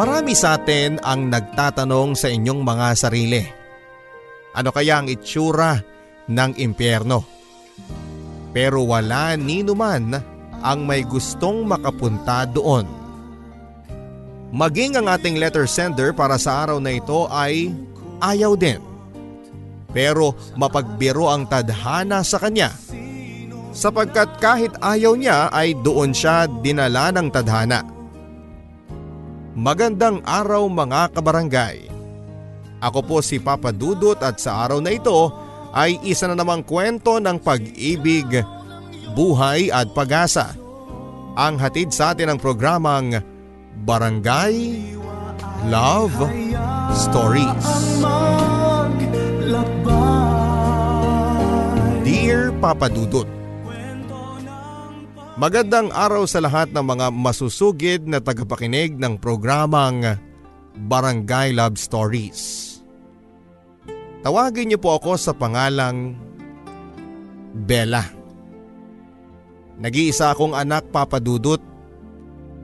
Marami sa atin ang nagtatanong sa inyong mga sarili. Ano kaya ang itsura ng impyerno? Pero wala ni numan ang may gustong makapunta doon. Maging ang ating letter sender para sa araw na ito ay ayaw din. Pero mapagbiro ang tadhana sa kanya. Sapagkat kahit ayaw niya ay doon siya dinala ng tadhana. Magandang araw mga kabarangay. Ako po si Papa Dudut at sa araw na ito ay isa na namang kwento ng pag-ibig, buhay at pag-asa. Ang hatid sa atin ng programang Barangay Love Stories. Dear Papa Dudut, Magandang araw sa lahat ng mga masusugid na tagapakinig ng programang Barangay Love Stories. Tawagin niyo po ako sa pangalang Bella. Nag-iisa akong anak papadudot.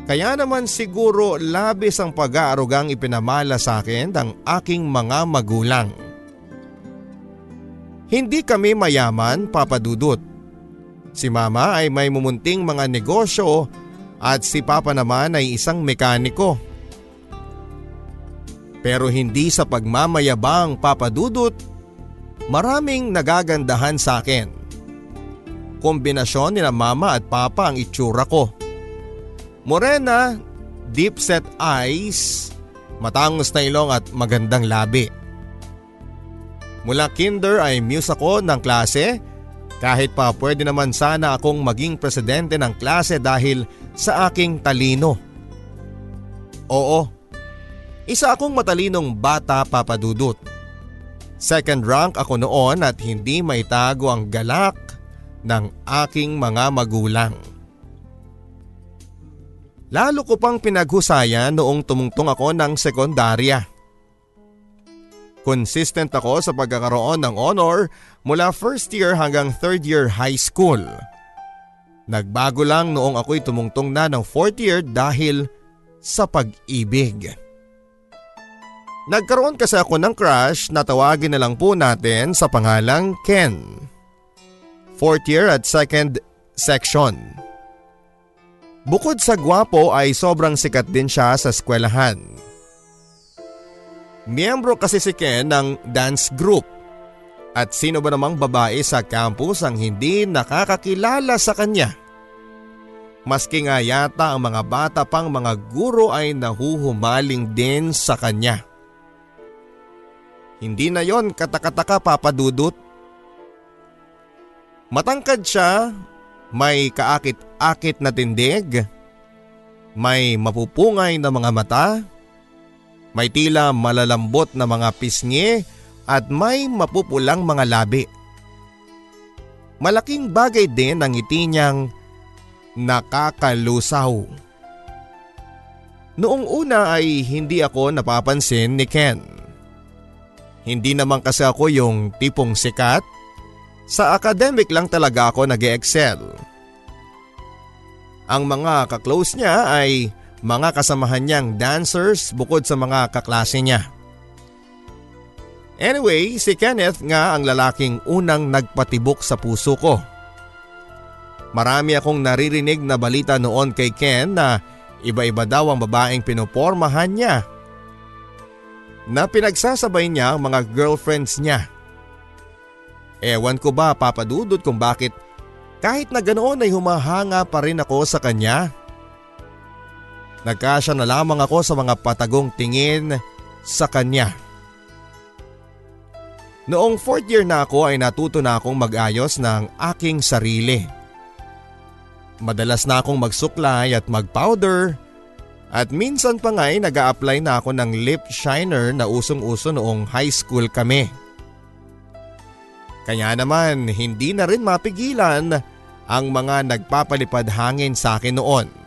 Kaya naman siguro labis ang pag-aarugang ipinamala sa akin ng aking mga magulang. Hindi kami mayaman papadudot. Si mama ay may mumunting mga negosyo at si papa naman ay isang mekaniko. Pero hindi sa pagmamayabang papadudot, maraming nagagandahan sa akin. Kombinasyon ni na mama at papa ang itsura ko. Morena, deep set eyes, matangos na ilong at magandang labi. Mula kinder ay muse ako ng klase kahit pa pwede naman sana akong maging presidente ng klase dahil sa aking talino. Oo, isa akong matalinong bata papadudot. Second rank ako noon at hindi maitago ang galak ng aking mga magulang. Lalo ko pang pinaghusayan noong tumungtong ako ng sekundarya. Consistent ako sa pagkakaroon ng honor mula first year hanggang third year high school. Nagbago lang noong ako'y tumungtong na ng fourth year dahil sa pag-ibig. Nagkaroon kasi ako ng crush na tawagin na lang po natin sa pangalang Ken. Fourth year at second section. Bukod sa gwapo ay sobrang sikat din siya sa eskwelahan. Miyembro kasi si Ken ng dance group. At sino ba namang babae sa campus ang hindi nakakakilala sa kanya? Maski nga yata ang mga bata pang mga guro ay nahuhumaling din sa kanya. Hindi na yon katakataka papadudot. Matangkad siya, may kaakit-akit na tindig, may mapupungay na mga mata, may tila malalambot na mga pisngi at may mapupulang mga labi. Malaking bagay din ang ngiti niyang nakakalusaw. Noong una ay hindi ako napapansin ni Ken. Hindi naman kasi ako yung tipong sikat. Sa academic lang talaga ako nag excel Ang mga kaklose niya ay mga kasamahan niyang dancers bukod sa mga kaklase niya. Anyway, si Kenneth nga ang lalaking unang nagpatibok sa puso ko. Marami akong naririnig na balita noon kay Ken na iba-iba daw ang babaeng pinopormahan niya. Na pinagsasabay niya ang mga girlfriends niya. Ewan ko ba papadudod kung bakit kahit na ganoon ay humahanga pa rin ako sa kanya. Nagkasya na lamang ako sa mga patagong tingin sa kanya. Noong fourth year na ako ay natuto na akong mag-ayos ng aking sarili. Madalas na akong magsuklay at mag-powder at minsan pa nga ay nag apply na ako ng lip shiner na usong-uso noong high school kami. Kaya naman hindi na rin mapigilan ang mga nagpapalipad hangin sa akin noon.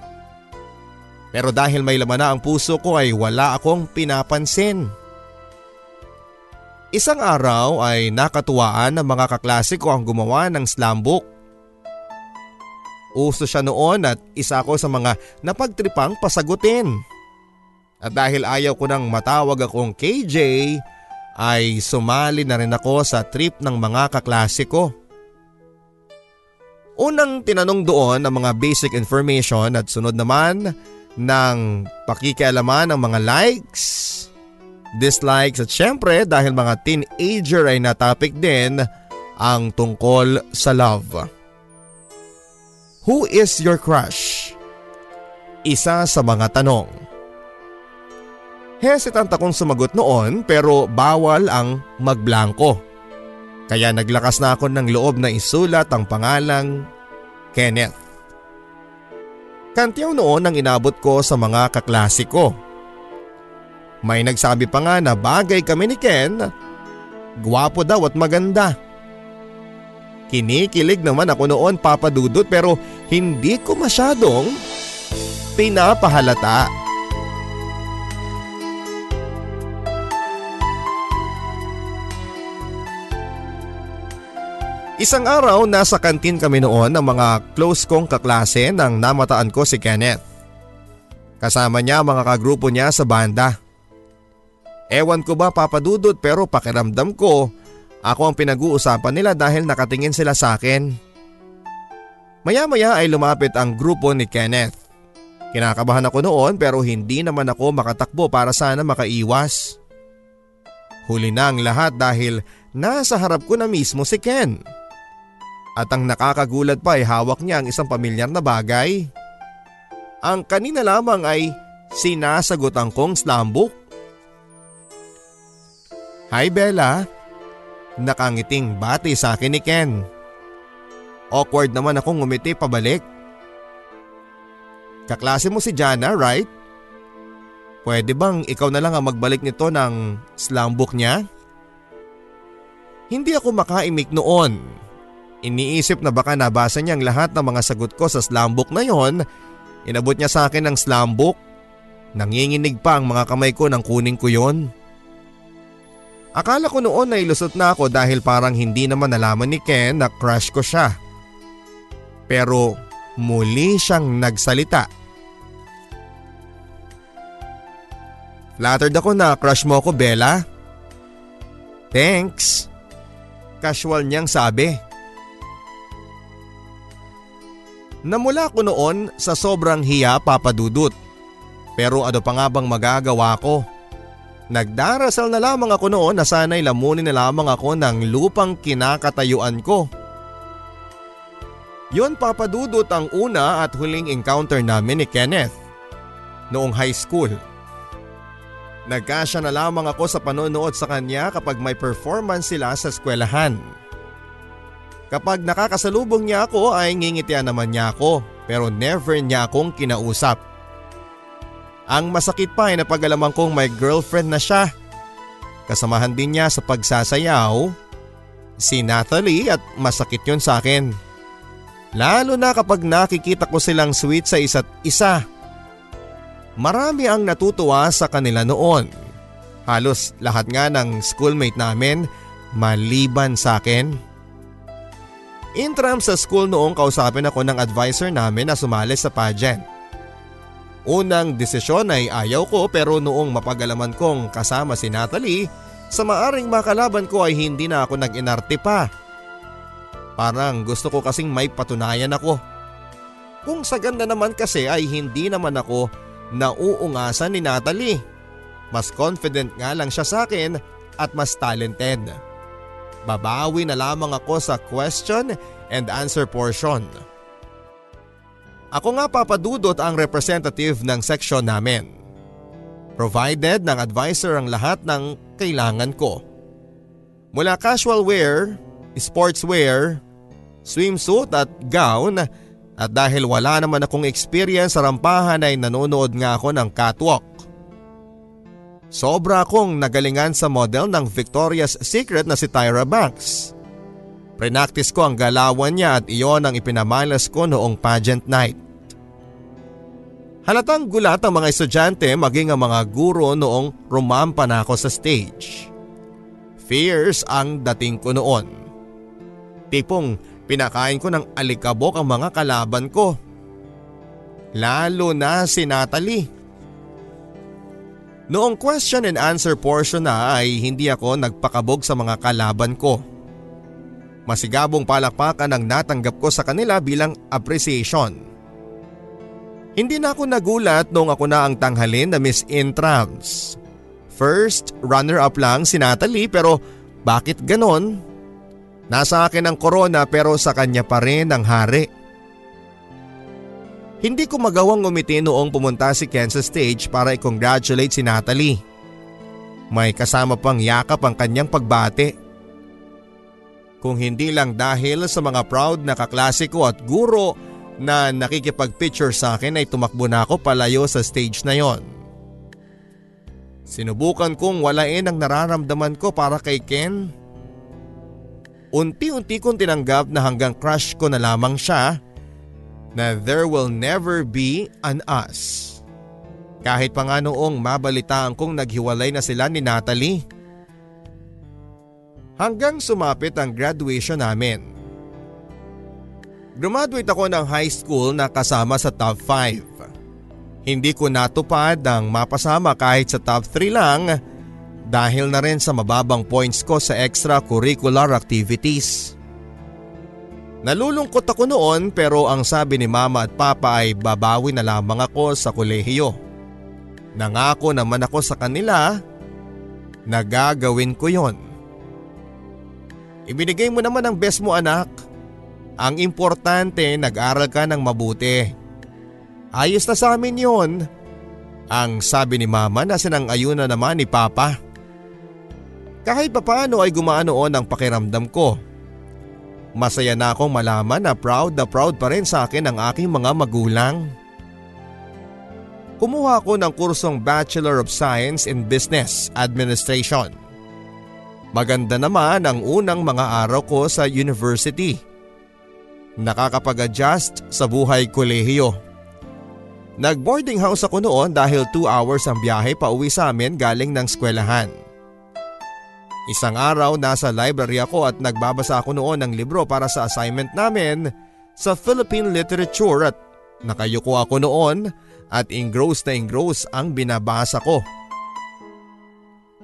Pero dahil may laman na ang puso ko ay wala akong pinapansin. Isang araw ay nakatuwaan ng mga kaklase ko ang gumawa ng slam book. Uso siya noon at isa ako sa mga napagtripang pasagutin. At dahil ayaw ko nang matawag akong KJ, ay sumali na rin ako sa trip ng mga kaklase ko. Unang tinanong doon ang mga basic information at sunod naman ng pakikialaman ng mga likes, dislikes at syempre dahil mga teenager ay natopic din ang tungkol sa love. Who is your crush? Isa sa mga tanong. Hesitant akong sumagot noon pero bawal ang magblanko. Kaya naglakas na ako ng loob na isulat ang pangalang Kenneth. Kantyaw noon ang inabot ko sa mga kaklase ko. May nagsabi pa nga na bagay kami ni Ken, gwapo daw at maganda. Kinikilig naman ako noon papadudot pero hindi ko masyadong pinapahalata. Isang araw nasa kantin kami noon ng mga close kong kaklase nang namataan ko si Kenneth. Kasama niya mga kagrupo niya sa banda. Ewan ko ba papadudod pero pakiramdam ko ako ang pinag-uusapan nila dahil nakatingin sila sa akin. Maya-maya ay lumapit ang grupo ni Kenneth. Kinakabahan ako noon pero hindi naman ako makatakbo para sana makaiwas. Huli na ang lahat dahil nasa harap ko na mismo si Ken. At ang nakakagulat pa ay hawak niya ang isang pamilyar na bagay. Ang kanina lamang ay sinasagot kong slambok. Hi Bella. Nakangiting bati sa akin ni Ken. Awkward naman akong ngumiti pabalik. Kaklase mo si Jana, right? Pwede bang ikaw na lang ang magbalik nito ng slambok niya? Hindi ako makaimik noon Iniisip na baka nabasa niya ang lahat ng mga sagot ko sa slumbook na yon. Inabot niya sa akin ang slumbook. Nanginginig pa ang mga kamay ko nang kunin ko yon. Akala ko noon na ilusot na ako dahil parang hindi naman nalaman ni Ken na crush ko siya. Pero muli siyang nagsalita. Flattered ako na crush mo ako Bella. Thanks. Casual niyang sabi. Namula ko noon sa sobrang hiya papadudot. Pero ano pa nga bang magagawa ko? Nagdarasal na lamang ako noon na sana'y lamunin na lamang ako ng lupang kinakatayuan ko. Yon papadudot ang una at huling encounter namin ni Kenneth noong high school. Nagkasya na lamang ako sa panonood sa kanya kapag may performance sila sa eskwelahan. Kapag nakakasalubong niya ako ay ngingitian naman niya ako pero never niya akong kinausap. Ang masakit pa ay napagalaman kong may girlfriend na siya. Kasamahan din niya sa pagsasayaw si Natalie at masakit yon sa akin. Lalo na kapag nakikita ko silang sweet sa isa't isa. Marami ang natutuwa sa kanila noon. Halos lahat nga ng schoolmate namin maliban sa akin. Intram sa school noong kausapin ako ng advisor namin na sumali sa pageant. Unang desisyon ay ayaw ko pero noong mapagalaman kong kasama si Natalie, sa maaring makalaban ko ay hindi na ako nag-inarte pa. Parang gusto ko kasing may patunayan ako. Kung sa ganda naman kasi ay hindi naman ako nauungasan ni Natalie. Mas confident nga lang siya sa akin at mas talented. Babawi na lamang ako sa question and answer portion. Ako nga papadudot ang representative ng section namin. Provided ng advisor ang lahat ng kailangan ko. Mula casual wear, sports wear, swimsuit at gown at dahil wala naman akong experience sa rampahan ay nanonood nga ako ng catwalk. Sobra akong nagalingan sa model ng Victoria's Secret na si Tyra Banks. Prenaktis ko ang galawan niya at iyon ang ipinamalas ko noong pageant night. Halatang gulat ang mga estudyante maging ang mga guro noong rumampa na ako sa stage. Fierce ang dating ko noon. Tipong pinakain ko ng alikabok ang mga kalaban ko. Lalo na si Natalie. Noong question and answer portion na ay hindi ako nagpakabog sa mga kalaban ko. Masigabong palakpakan ang natanggap ko sa kanila bilang appreciation. Hindi na ako nagulat noong ako na ang tanghalin na Miss Intrams. First, runner-up lang si Natalie pero bakit ganon? Nasa akin ang corona pero sa kanya pa rin ang hari. Hindi ko magawang umiti noong pumunta si Ken sa stage para i-congratulate si Natalie. May kasama pang yakap ang kanyang pagbate. Kung hindi lang dahil sa mga proud na kaklase ko at guro na nakikipag-picture sa akin ay tumakbo na ako palayo sa stage na yon. Sinubukan kong walain ang nararamdaman ko para kay Ken. Unti-unti kong tinanggap na hanggang crush ko na lamang siya na there will never be an us. Kahit pa nga noong mabalitaan kong naghiwalay na sila ni Natalie. Hanggang sumapit ang graduation namin. Graduate ako ng high school na kasama sa top 5. Hindi ko natupad ang mapasama kahit sa top 3 lang dahil na rin sa mababang points ko sa extracurricular activities. Nalulungkot ako noon pero ang sabi ni mama at papa ay babawi na lamang ako sa kolehiyo. Nangako naman ako sa kanila na gagawin ko yon. Ibinigay mo naman ang best mo anak. Ang importante nag-aral ka ng mabuti. Ayos na sa amin yon. Ang sabi ni mama na sinang-ayuna naman ni papa. Kahit papaano ay gumaan noon ang pakiramdam ko Masaya na akong malaman na proud na proud pa rin sa akin ang aking mga magulang. Kumuha ako ng kursong Bachelor of Science in Business Administration. Maganda naman ang unang mga araw ko sa university. Nakakapag-adjust sa buhay kolehiyo. Nag-boarding house ako noon dahil 2 hours ang biyahe pa uwi sa amin galing ng skwelahan. Isang araw nasa library ako at nagbabasa ako noon ng libro para sa assignment namin sa Philippine Literature at nakayuko ako noon at engrossed na engrossed ang binabasa ko.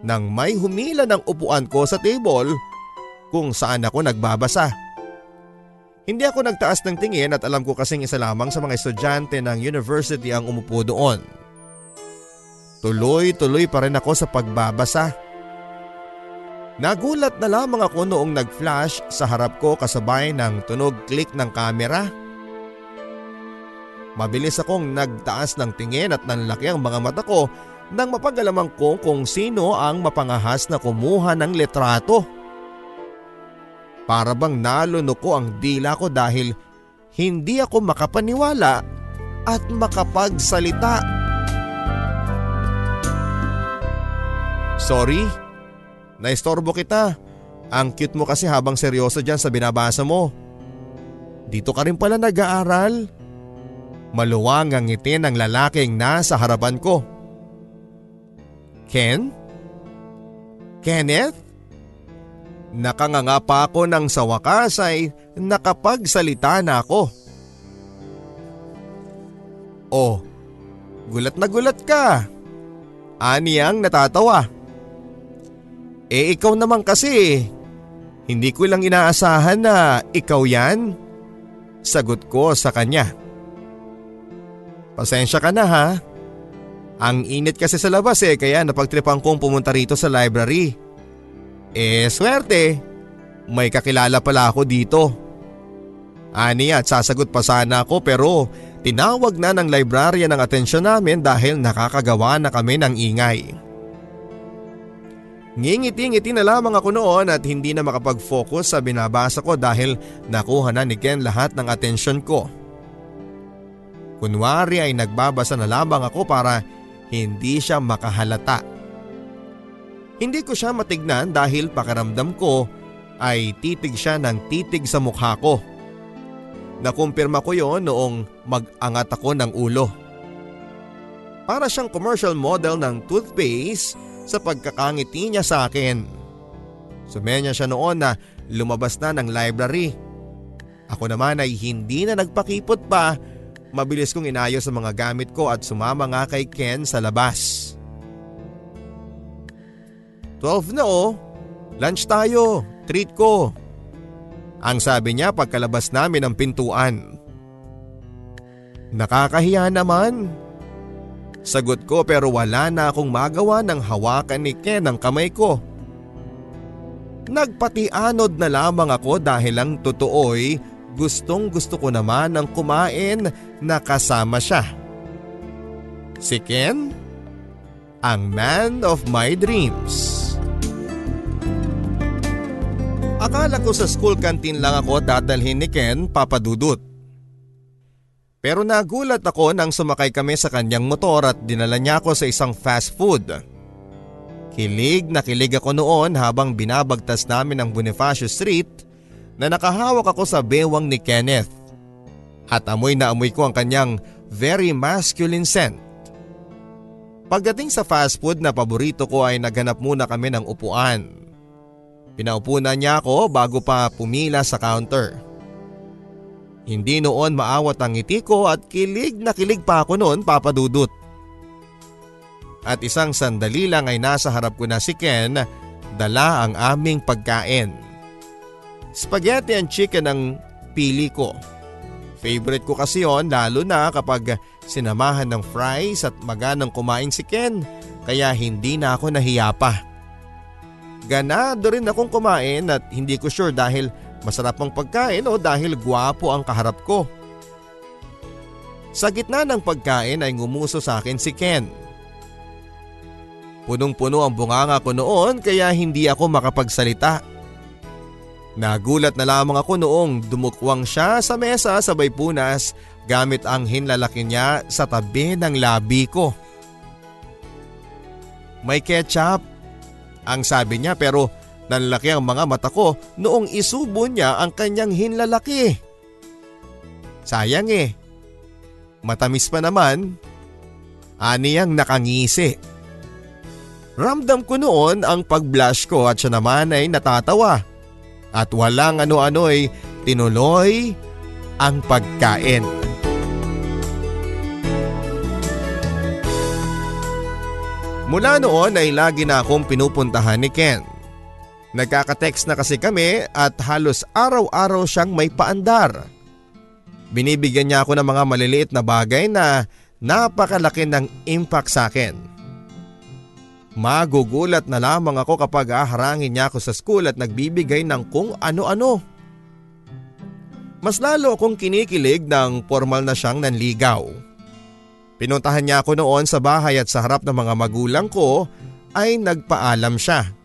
Nang may humila ng upuan ko sa table kung saan ako nagbabasa. Hindi ako nagtaas ng tingin at alam ko kasing isa lamang sa mga estudyante ng university ang umupo doon. tuloy-tuloy pa rin ako sa pagbabasa. Nagulat na lamang ako noong nag-flash sa harap ko kasabay ng tunog click ng kamera. Mabilis akong nagtaas ng tingin at nanlaki ang mga mata ko nang mapagalaman ko kung sino ang mapangahas na kumuha ng letrato. Para bang nalunok ko ang dila ko dahil hindi ako makapaniwala at makapagsalita. Sorry, naistorbo kita. Ang cute mo kasi habang seryoso dyan sa binabasa mo. Dito ka rin pala nag-aaral. Maluwang ang ngiti ng lalaking nasa harapan ko. Ken? Kenneth? Nakanganga pa ako nang sa wakas ay nakapagsalita na ako. Oh, gulat na gulat ka. Ani ang natatawa. Eh ikaw naman kasi, hindi ko lang inaasahan na ikaw yan. Sagot ko sa kanya. Pasensya ka na ha. Ang init kasi sa labas eh kaya napagtripan kong pumunta rito sa library. Eh swerte, may kakilala pala ako dito. Ani at sasagot pa sana ako pero tinawag na ng librarian ng atensyon namin dahil nakakagawa na kami ng ingay. Ngingiti-ngiti na lamang ako noon at hindi na makapag-focus sa binabasa ko dahil nakuha na ni Ken lahat ng atensyon ko. Kunwari ay nagbabasa na lamang ako para hindi siya makahalata. Hindi ko siya matignan dahil pakaramdam ko ay titig siya ng titig sa mukha ko. Nakumpirma ko yon noong mag-angat ako ng ulo. Para siyang commercial model ng toothpaste sa pagkakangiti niya sa akin. Sumenya siya noon na lumabas na ng library. Ako naman ay hindi na nagpakipot pa. Mabilis kong inayos sa mga gamit ko at sumama nga kay Ken sa labas. 12 na oh. Lunch tayo. Treat ko. Ang sabi niya pagkalabas namin ng pintuan. Nakakahiya naman. Sagot ko pero wala na akong magawa ng hawakan ni Ken ang kamay ko. Nagpatianod na lamang ako dahil ang totoo'y gustong gusto ko naman ng kumain na kasama siya. Si Ken? Ang man of my dreams. Akala ko sa school canteen lang ako dadalhin ni Ken papadudot. Pero nagulat ako nang sumakay kami sa kanyang motor at dinala niya ako sa isang fast food. Kilig na kilig ako noon habang binabagtas namin ang Bonifacio Street na nakahawak ako sa bewang ni Kenneth. At amoy na amoy ko ang kanyang very masculine scent. Pagdating sa fast food na paborito ko ay naghanap muna kami ng upuan. Pinaupo na niya ako bago pa pumila sa counter. Hindi noon maawat ang ngiti ko at kilig na kilig pa ako noon papadudot. At isang sandali lang ay nasa harap ko na si Ken, dala ang aming pagkain. Spaghetti and chicken ang pili ko. Favorite ko kasi yon lalo na kapag sinamahan ng fries at maganang kumain si Ken kaya hindi na ako nahiya pa. Ganado rin akong kumain at hindi ko sure dahil masarap ang pagkain o dahil gwapo ang kaharap ko. Sa gitna ng pagkain ay ngumuso sa akin si Ken. Punong-puno ang bunganga ko noon kaya hindi ako makapagsalita. Nagulat na lamang ako noong dumukwang siya sa mesa sabay punas gamit ang hinlalaki niya sa tabi ng labi ko. May ketchup ang sabi niya pero nanlaki ang mga mata ko noong isubo niya ang kanyang hinlalaki. Sayang eh. Matamis pa naman. Aniyang nakangisi. Ramdam ko noon ang pag-blush ko at siya naman ay natatawa. At walang ano-ano ay tinuloy ang pagkain. Mula noon ay lagi na akong pinupuntahan ni Ken. Nagkaka-text na kasi kami at halos araw-araw siyang may paandar. Binibigyan niya ako ng mga maliliit na bagay na napakalaki ng impact sa akin. Magugulat na lamang ako kapag aharangin niya ako sa school at nagbibigay ng kung ano-ano. Mas lalo akong kinikilig ng formal na siyang nanligaw. Pinuntahan niya ako noon sa bahay at sa harap ng mga magulang ko ay nagpaalam siya.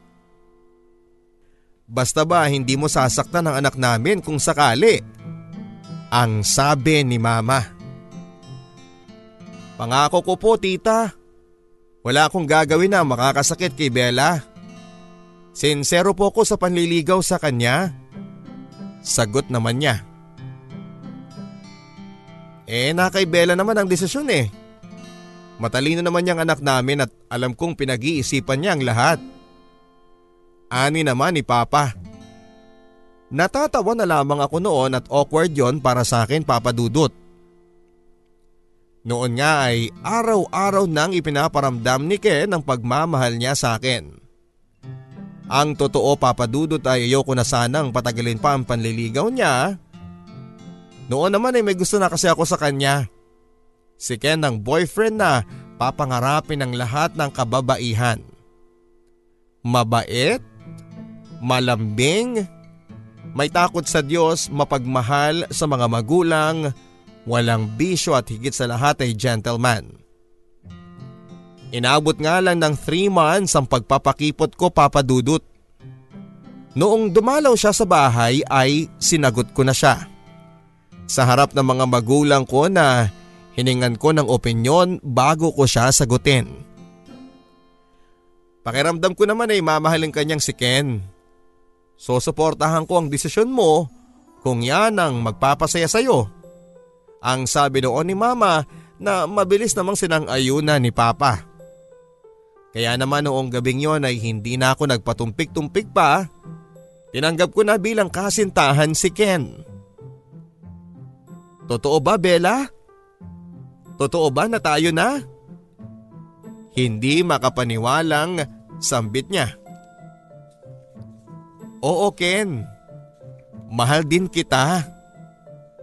Basta ba hindi mo sasaktan ang anak namin kung sakali? Ang sabi ni mama. Pangako ko po tita. Wala akong gagawin na makakasakit kay Bella. Sinsero po ko sa panliligaw sa kanya. Sagot naman niya. Eh na kay Bella naman ang desisyon eh. Matalino naman niyang anak namin at alam kong pinag-iisipan niya ang lahat. Ani naman ni Papa. Natatawa na lamang ako noon at awkward yon para sa akin Papa Dudut. Noon nga ay araw-araw nang ipinaparamdam ni Ken ang pagmamahal niya sa akin. Ang totoo papadudot ay ayoko na sanang patagalin pa ang panliligaw niya. Noon naman ay may gusto na kasi ako sa kanya. Si Ken ang boyfriend na papangarapin ng lahat ng kababaihan. Mabait, malambing, may takot sa Diyos, mapagmahal sa mga magulang, walang bisyo at higit sa lahat ay gentleman. Inabot nga lang ng 3 months ang pagpapakipot ko papadudot. Noong dumalaw siya sa bahay ay sinagot ko na siya. Sa harap ng mga magulang ko na hiningan ko ng opinyon bago ko siya sagutin. Pakiramdam ko naman ay mamahalin kanyang si Ken. So suportahan ko ang desisyon mo kung yan ang magpapasaya sa'yo. Ang sabi noon ni mama na mabilis namang sinang-ayuna ni papa. Kaya naman noong gabing yon ay hindi na ako nagpatumpik-tumpik pa. Tinanggap ko na bilang kasintahan si Ken. Totoo ba Bella? Totoo ba na tayo na? Hindi makapaniwalang sambit niya. Oo Ken, mahal din kita.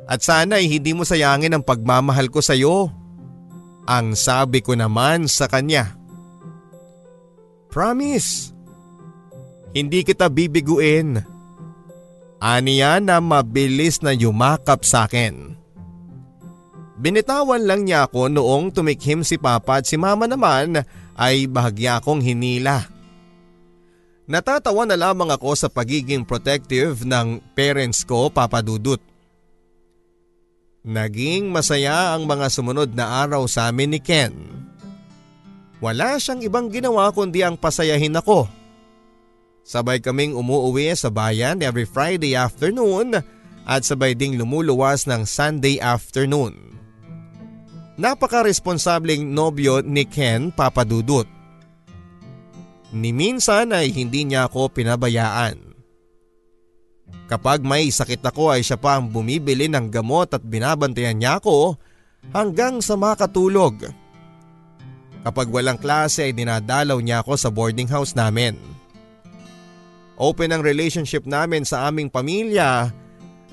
At sana ay hindi mo sayangin ang pagmamahal ko sa iyo. Ang sabi ko naman sa kanya. Promise. Hindi kita bibiguin. Aniya na mabilis na yumakap sa akin. Binitawan lang niya ako noong tumikhim si Papa at si Mama naman ay bahagya kong hinila. Natatawa na lamang ako sa pagiging protective ng parents ko papadudot. Naging masaya ang mga sumunod na araw sa amin ni Ken. Wala siyang ibang ginawa kundi ang pasayahin ako. Sabay kaming umuuwi sa bayan every Friday afternoon at sabay ding lumuluwas ng Sunday afternoon. Napaka-responsableng nobyo ni Ken papadudot. Ni minsan ay hindi niya ako pinabayaan. Kapag may sakit ako ay siya pa ang bumibili ng gamot at binabantayan niya ako hanggang sa makatulog. Kapag walang klase ay dinadalaw niya ako sa boarding house namin. Open ang relationship namin sa aming pamilya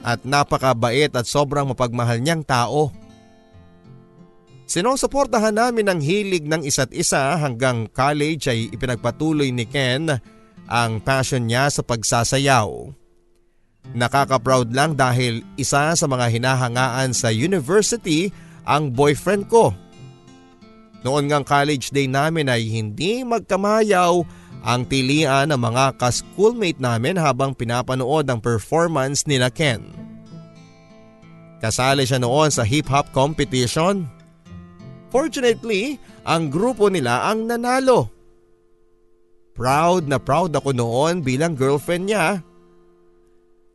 at napakabait at sobrang mapagmahal niyang tao. Sinusuportahan namin ang hilig ng isa't isa hanggang college ay ipinagpatuloy ni Ken ang passion niya sa pagsasayaw. Nakaka-proud lang dahil isa sa mga hinahangaan sa university ang boyfriend ko. Noon ngang college day namin ay hindi magkamayaw ang tilian ng mga ka-schoolmate namin habang pinapanood ang performance ni Ken. Kasali siya noon sa hip-hop competition. Fortunately, ang grupo nila ang nanalo. Proud na proud ako noon bilang girlfriend niya.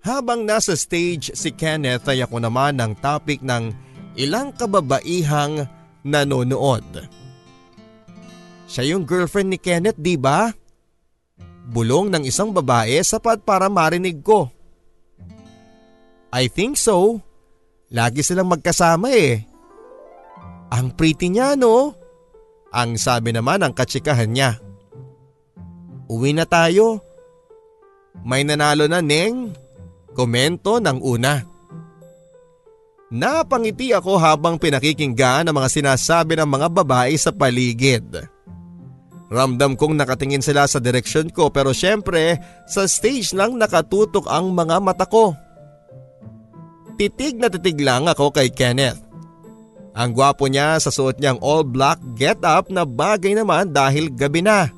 Habang nasa stage si Kenneth ay ako naman ng topic ng ilang kababaihang nanonood. Siya yung girlfriend ni Kenneth, di ba? Bulong ng isang babae sapat para marinig ko. I think so. Lagi silang magkasama eh. Ang pretty niya no? Ang sabi naman ng katsikahan niya. Uwi na tayo. May nanalo na Neng. Komento ng una. Napangiti ako habang pinakikinggan ang mga sinasabi ng mga babae sa paligid. Ramdam kong nakatingin sila sa direksyon ko pero syempre sa stage lang nakatutok ang mga mata ko. Titig na titig lang ako kay Kenneth. Ang gwapo niya sa suot niyang all black get up na bagay naman dahil gabi na.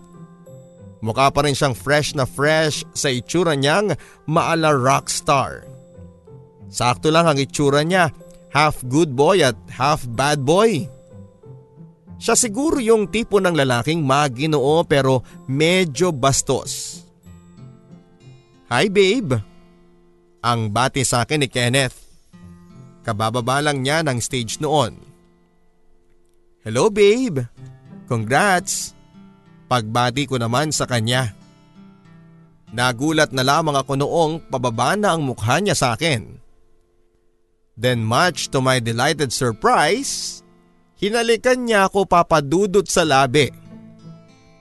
Mukha pa rin siyang fresh na fresh sa itsura niyang maala rockstar. Sakto lang ang itsura niya, half good boy at half bad boy. Siya siguro yung tipo ng lalaking maginoo pero medyo bastos. Hi babe. Ang bati sa akin ni Kenneth. Kabababa lang niya ng stage noon. Hello babe. Congrats. Pagbati ko naman sa kanya. Nagulat na lamang ako noong pababa na ang mukha niya sa akin. Then much to my delighted surprise, Hinalikan niya ako papadudot sa labi.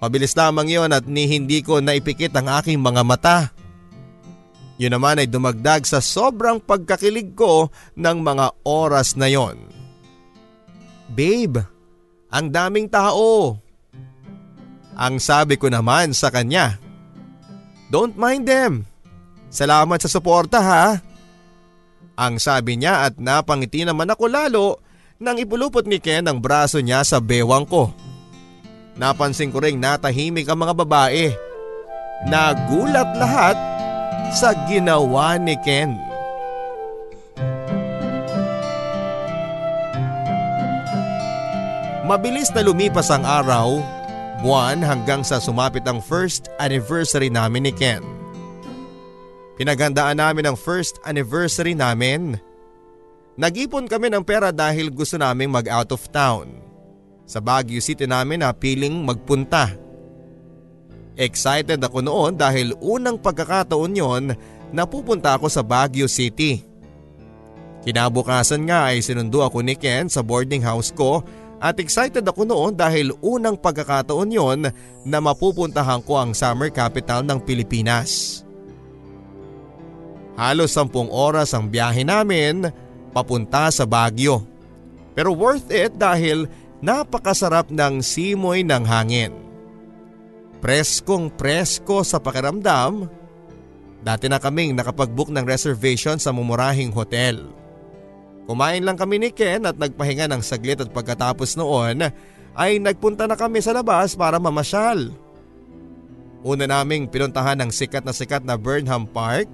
Mabilis lamang yon at ni hindi ko naipikit ang aking mga mata. Yun naman ay dumagdag sa sobrang pagkakilig ko ng mga oras na yon. Babe, ang daming tao. Ang sabi ko naman sa kanya. Don't mind them. Salamat sa suporta ha. Ang sabi niya at napangiti naman ako lalo nang ipulupot ni Ken ang braso niya sa bewang ko. Napansin ko ring natahimik ang mga babae. Nagulat lahat sa ginawa ni Ken. Mabilis na lumipas ang araw, buwan hanggang sa sumapit ang first anniversary namin ni Ken. Pinaghandaan namin ang first anniversary namin Nag-ipon kami ng pera dahil gusto naming mag out of town. Sa Baguio City namin na piling magpunta. Excited ako noon dahil unang pagkakataon yon na pupunta ako sa Baguio City. Kinabukasan nga ay sinundo ako ni Ken sa boarding house ko at excited ako noon dahil unang pagkakataon yon na mapupuntahan ko ang summer capital ng Pilipinas. Halos sampung oras ang biyahe namin papunta sa Baguio. Pero worth it dahil napakasarap ng simoy ng hangin. Preskong presko sa pakiramdam. Dati na kaming nakapag-book ng reservation sa mumurahing hotel. Kumain lang kami ni Ken at nagpahinga ng saglit at pagkatapos noon ay nagpunta na kami sa labas para mamasyal. Una naming pinuntahan ng sikat na sikat na Burnham Park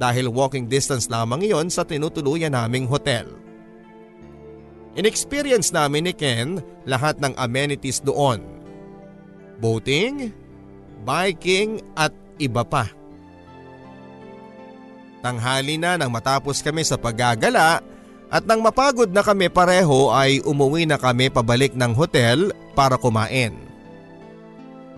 dahil walking distance lamang iyon sa tinutuluyan naming hotel. Inexperience namin ni Ken lahat ng amenities doon. Boating, biking at iba pa. Tanghali na nang matapos kami sa paggagala at nang mapagod na kami pareho ay umuwi na kami pabalik ng hotel para kumain.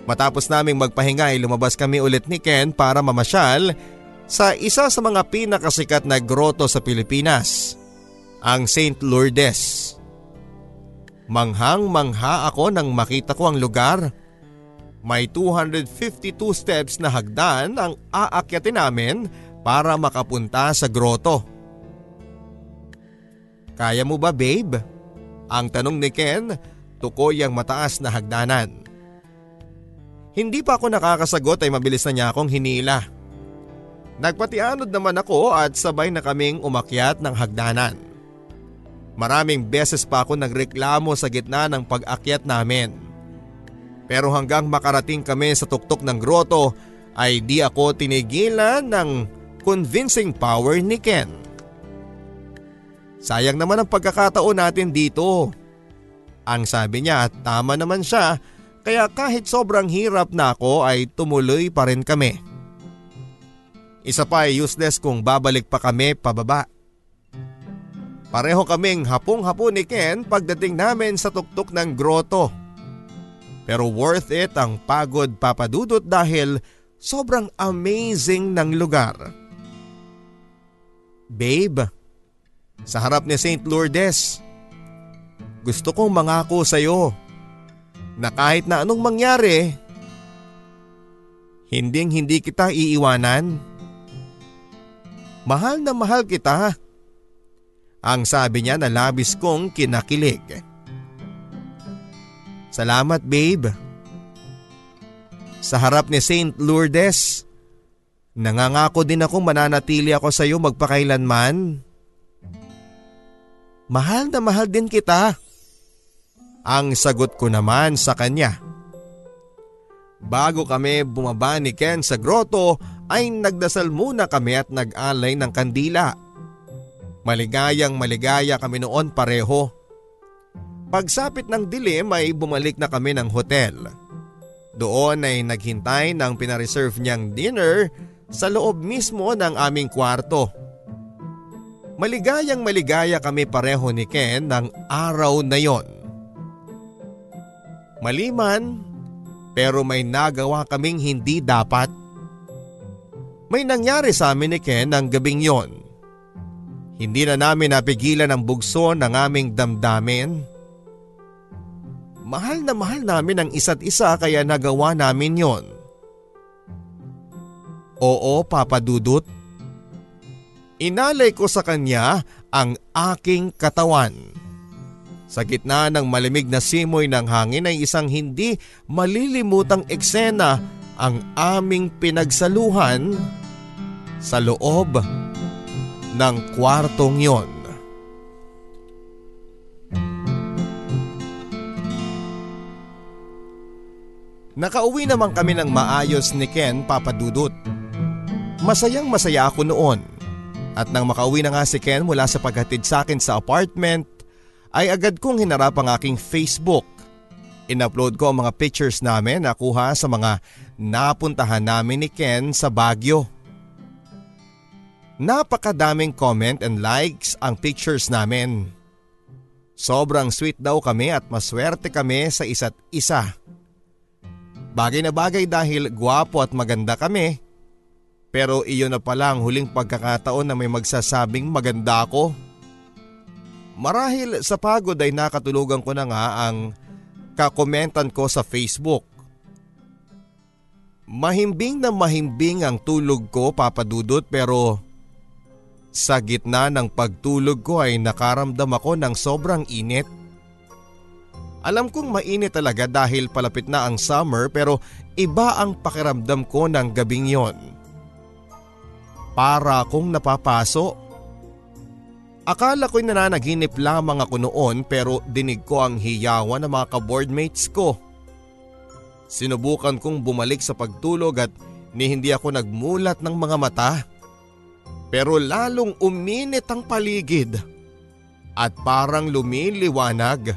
Matapos naming magpahinga ay lumabas kami ulit ni Ken para mamasyal sa isa sa mga pinakasikat na groto sa Pilipinas, ang St. Lourdes. Manghang-mangha ako nang makita ko ang lugar. May 252 steps na hagdan ang aakyatin namin para makapunta sa groto. Kaya mo ba babe? Ang tanong ni Ken, tukoy ang mataas na hagdanan. Hindi pa ako nakakasagot ay mabilis na niya akong hinila. Nagpatianod naman ako at sabay na kaming umakyat ng hagdanan. Maraming beses pa ako nagreklamo sa gitna ng pag-akyat namin. Pero hanggang makarating kami sa tuktok ng groto ay di ako tinigilan ng convincing power ni Ken. Sayang naman ang pagkakataon natin dito. Ang sabi niya at tama naman siya kaya kahit sobrang hirap na ako ay tumuloy pa rin kami. Isa pa ay useless kung babalik pa kami pababa. Pareho kaming hapong-hapo ni Ken pagdating namin sa tuktok ng groto. Pero worth it ang pagod papadudot dahil sobrang amazing ng lugar. Babe, sa harap ni St. Lourdes, gusto kong mangako sa iyo na kahit na anong mangyari, hinding hindi kita iiwanan. Mahal na mahal kita. Ang sabi niya na labis kong kinakilig. Salamat babe. Sa harap ni Saint Lourdes, nangangako din ako mananatili ako sa iyo magpakailanman. Mahal na mahal din kita. Ang sagot ko naman sa kanya. Bago kami bumaba ni Ken sa grotto ay nagdasal muna kami at nag-alay ng kandila. Maligayang maligaya kami noon pareho. Pagsapit ng dilim ay bumalik na kami ng hotel. Doon ay naghintay ng pinareserve niyang dinner sa loob mismo ng aming kwarto. Maligayang maligaya kami pareho ni Ken ng araw na yon. Maliman, pero may nagawa kaming hindi dapat. May nangyari sa amin ni Ken ng gabing yon. Hindi na namin napigilan ang bugso ng aming damdamin. Mahal na mahal namin ang isa't isa kaya nagawa namin yon. Oo, Papa Dudut. Inalay ko sa kanya ang aking katawan. Sa gitna ng malimig na simoy ng hangin ay isang hindi malilimutang eksena ang aming pinagsaluhan sa loob ng kwartong yon. Nakauwi naman kami ng maayos ni Ken Papadudut. Masayang masaya ako noon. At nang makauwi na nga si Ken mula sa paghatid sa akin sa apartment, ay agad kong hinarap ang aking Facebook. In-upload ko ang mga pictures namin na kuha sa mga napuntahan namin ni Ken sa Baguio. Napakadaming comment and likes ang pictures namin. Sobrang sweet daw kami at maswerte kami sa isa't isa. Bagay na bagay dahil gwapo at maganda kami. Pero iyon na pala ang huling pagkakataon na may magsasabing maganda ako. Marahil sa pagod ay nakatulugan ko na nga ang kakomentan ko sa Facebook. Mahimbing na mahimbing ang tulog ko papadudot pero sa gitna ng pagtulog ko ay nakaramdam ako ng sobrang init. Alam kong mainit talaga dahil palapit na ang summer pero iba ang pakiramdam ko ng gabing yon. Para akong napapaso. Akala ko'y nananaginip lamang ako noon pero dinig ko ang hiyawan ng mga kaboardmates ko. Sinubukan kong bumalik sa pagtulog at ni hindi ako nagmulat ng mga mata. Pero lalong uminit ang paligid at parang lumiliwanag.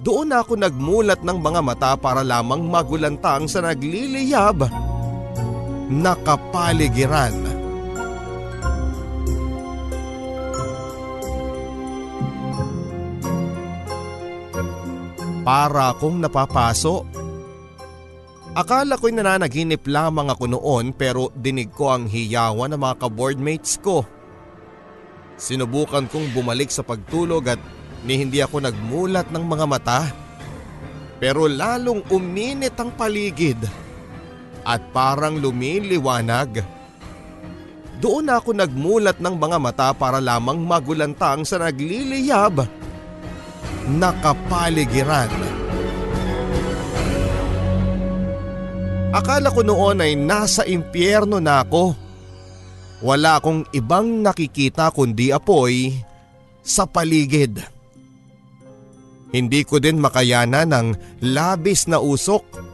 Doon ako nagmulat ng mga mata para lamang magulantang sa nagliliyab na kapaligiran. Para akong napapaso. Akala ko'y nananaginip lamang ako noon pero dinig ko ang hiyawan ng mga kaboardmates ko. Sinubukan kong bumalik sa pagtulog at ni hindi ako nagmulat ng mga mata. Pero lalong uminit ang paligid at parang lumiliwanag. Doon ako nagmulat ng mga mata para lamang magulantang sa nagliliyab na kapaligiran. Akala ko noon ay nasa impyerno na ako. Wala akong ibang nakikita kundi apoy sa paligid. Hindi ko din makayana ng labis na usok.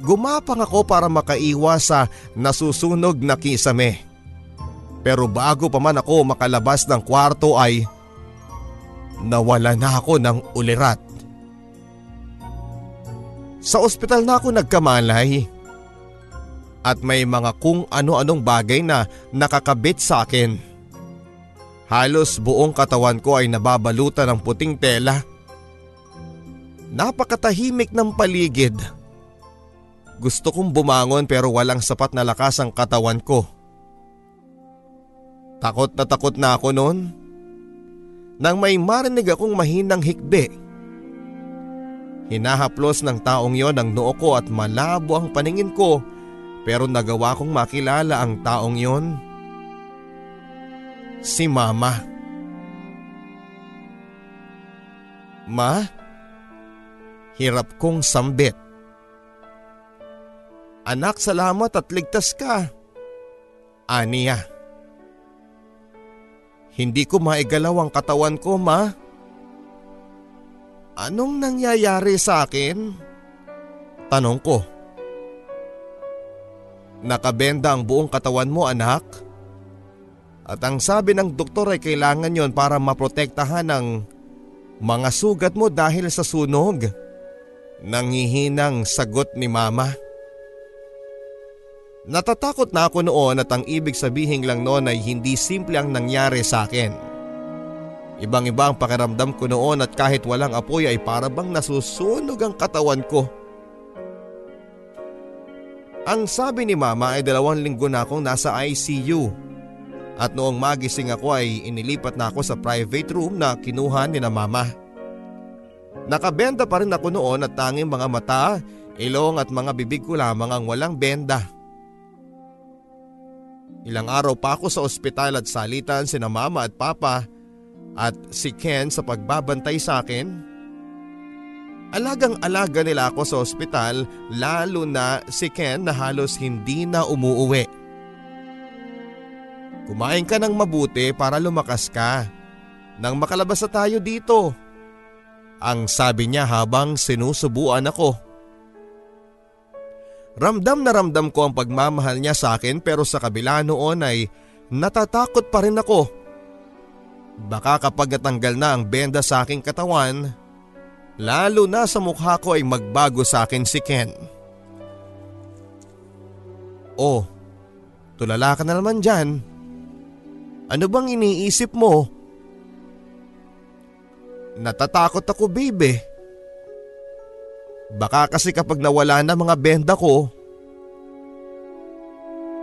Gumapang ako para makaiwas sa nasusunog na kisame. Pero bago pa man ako makalabas ng kwarto ay nawala na ako ng ulirat. Sa ospital na ako nagkamalay. At may mga kung ano-anong bagay na nakakabit sa akin. Halos buong katawan ko ay nababalutan ng puting tela. Napakatahimik ng paligid. Gusto kong bumangon pero walang sapat na lakas ang katawan ko. Takot na takot na ako noon. Nang may marinig akong mahinang hikbi. Hinahaplos ng taong yon ang noo ko at malabo ang paningin ko pero nagawa kong makilala ang taong yon. Si Mama. Ma? Hirap kong sambit. Anak, salamat at ligtas ka. Aniya. Hindi ko maigalaw ang katawan ko, ma. Anong nangyayari sa akin? Tanong ko. Nakabenda ang buong katawan mo, anak. At ang sabi ng doktor ay kailangan yon para maprotektahan ang mga sugat mo dahil sa sunog. Nangihinang sagot ni mama. Natatakot na ako noon at ang ibig sabihin lang noon ay hindi simple ang nangyari sa akin. Ibang-iba ang pakiramdam ko noon at kahit walang apoy ay para bang nasusunog ang katawan ko. Ang sabi ni mama ay dalawang linggo na akong nasa ICU. At noong magising ako ay inilipat na ako sa private room na kinuha ni na mama. Nakabenda pa rin ako noon at tanging mga mata, ilong at mga bibig ko lamang ang walang benda. Ilang araw pa ako sa ospital at salitan sina mama at papa at si Ken sa pagbabantay sa akin. Alagang-alaga nila ako sa ospital lalo na si Ken na halos hindi na umuuwi. Kumain ka ng mabuti para lumakas ka nang makalabas na tayo dito. Ang sabi niya habang sinusubuan ako. Ramdam na ramdam ko ang pagmamahal niya sa akin pero sa kabila noon ay natatakot pa rin ako. Baka kapag natanggal na ang benda sa aking katawan, lalo na sa mukha ko ay magbago sa akin si Ken. Oh, tulala ka na naman dyan. Ano bang iniisip mo? Natatakot ako baby. Baka kasi kapag nawala na mga benda ko,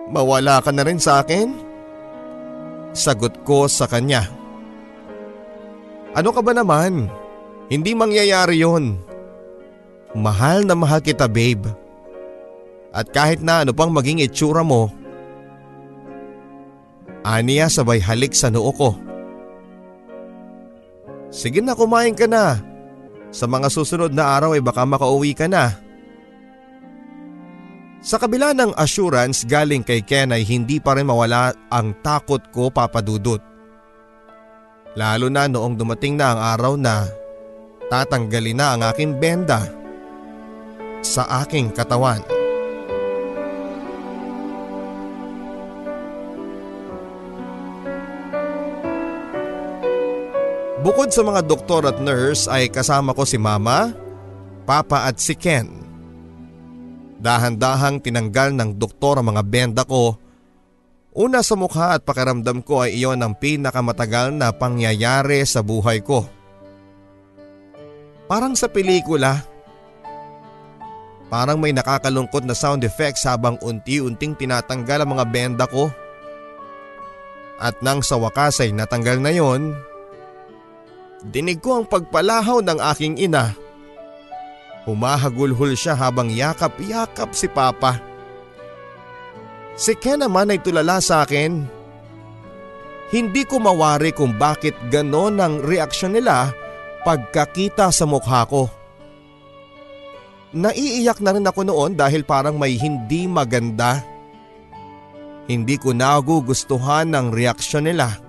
mawala ka na rin sa akin? Sagot ko sa kanya. Ano ka ba naman? Hindi mangyayari yon. Mahal na mahal kita babe. At kahit na ano pang maging itsura mo, aniya sabay halik sa noo ko. Sige na kumain ka na. Sa mga susunod na araw ay baka makauwi ka na. Sa kabila ng assurance galing kay Ken ay hindi pa rin mawala ang takot ko papadudot. Lalo na noong dumating na ang araw na tatanggalin na ang aking benda sa aking katawan. Bukod sa mga doktor at nurse ay kasama ko si mama, papa at si Ken. Dahan-dahang tinanggal ng doktor ang mga benda ko. Una sa mukha at pakiramdam ko ay iyon ang pinakamatagal na pangyayari sa buhay ko. Parang sa pelikula. Parang may nakakalungkot na sound effects habang unti-unting tinatanggal ang mga benda ko. At nang sa wakas ay natanggal na yon, Dinig ko ang pagpalahaw ng aking ina. Humahagulhol siya habang yakap-yakap si Papa. Si Ken naman ay tulala sa akin. Hindi ko mawari kung bakit ganon ang reaksyon nila pagkakita sa mukha ko. Naiiyak na rin ako noon dahil parang may hindi maganda. Hindi ko nagugustuhan ang reaksyon nila.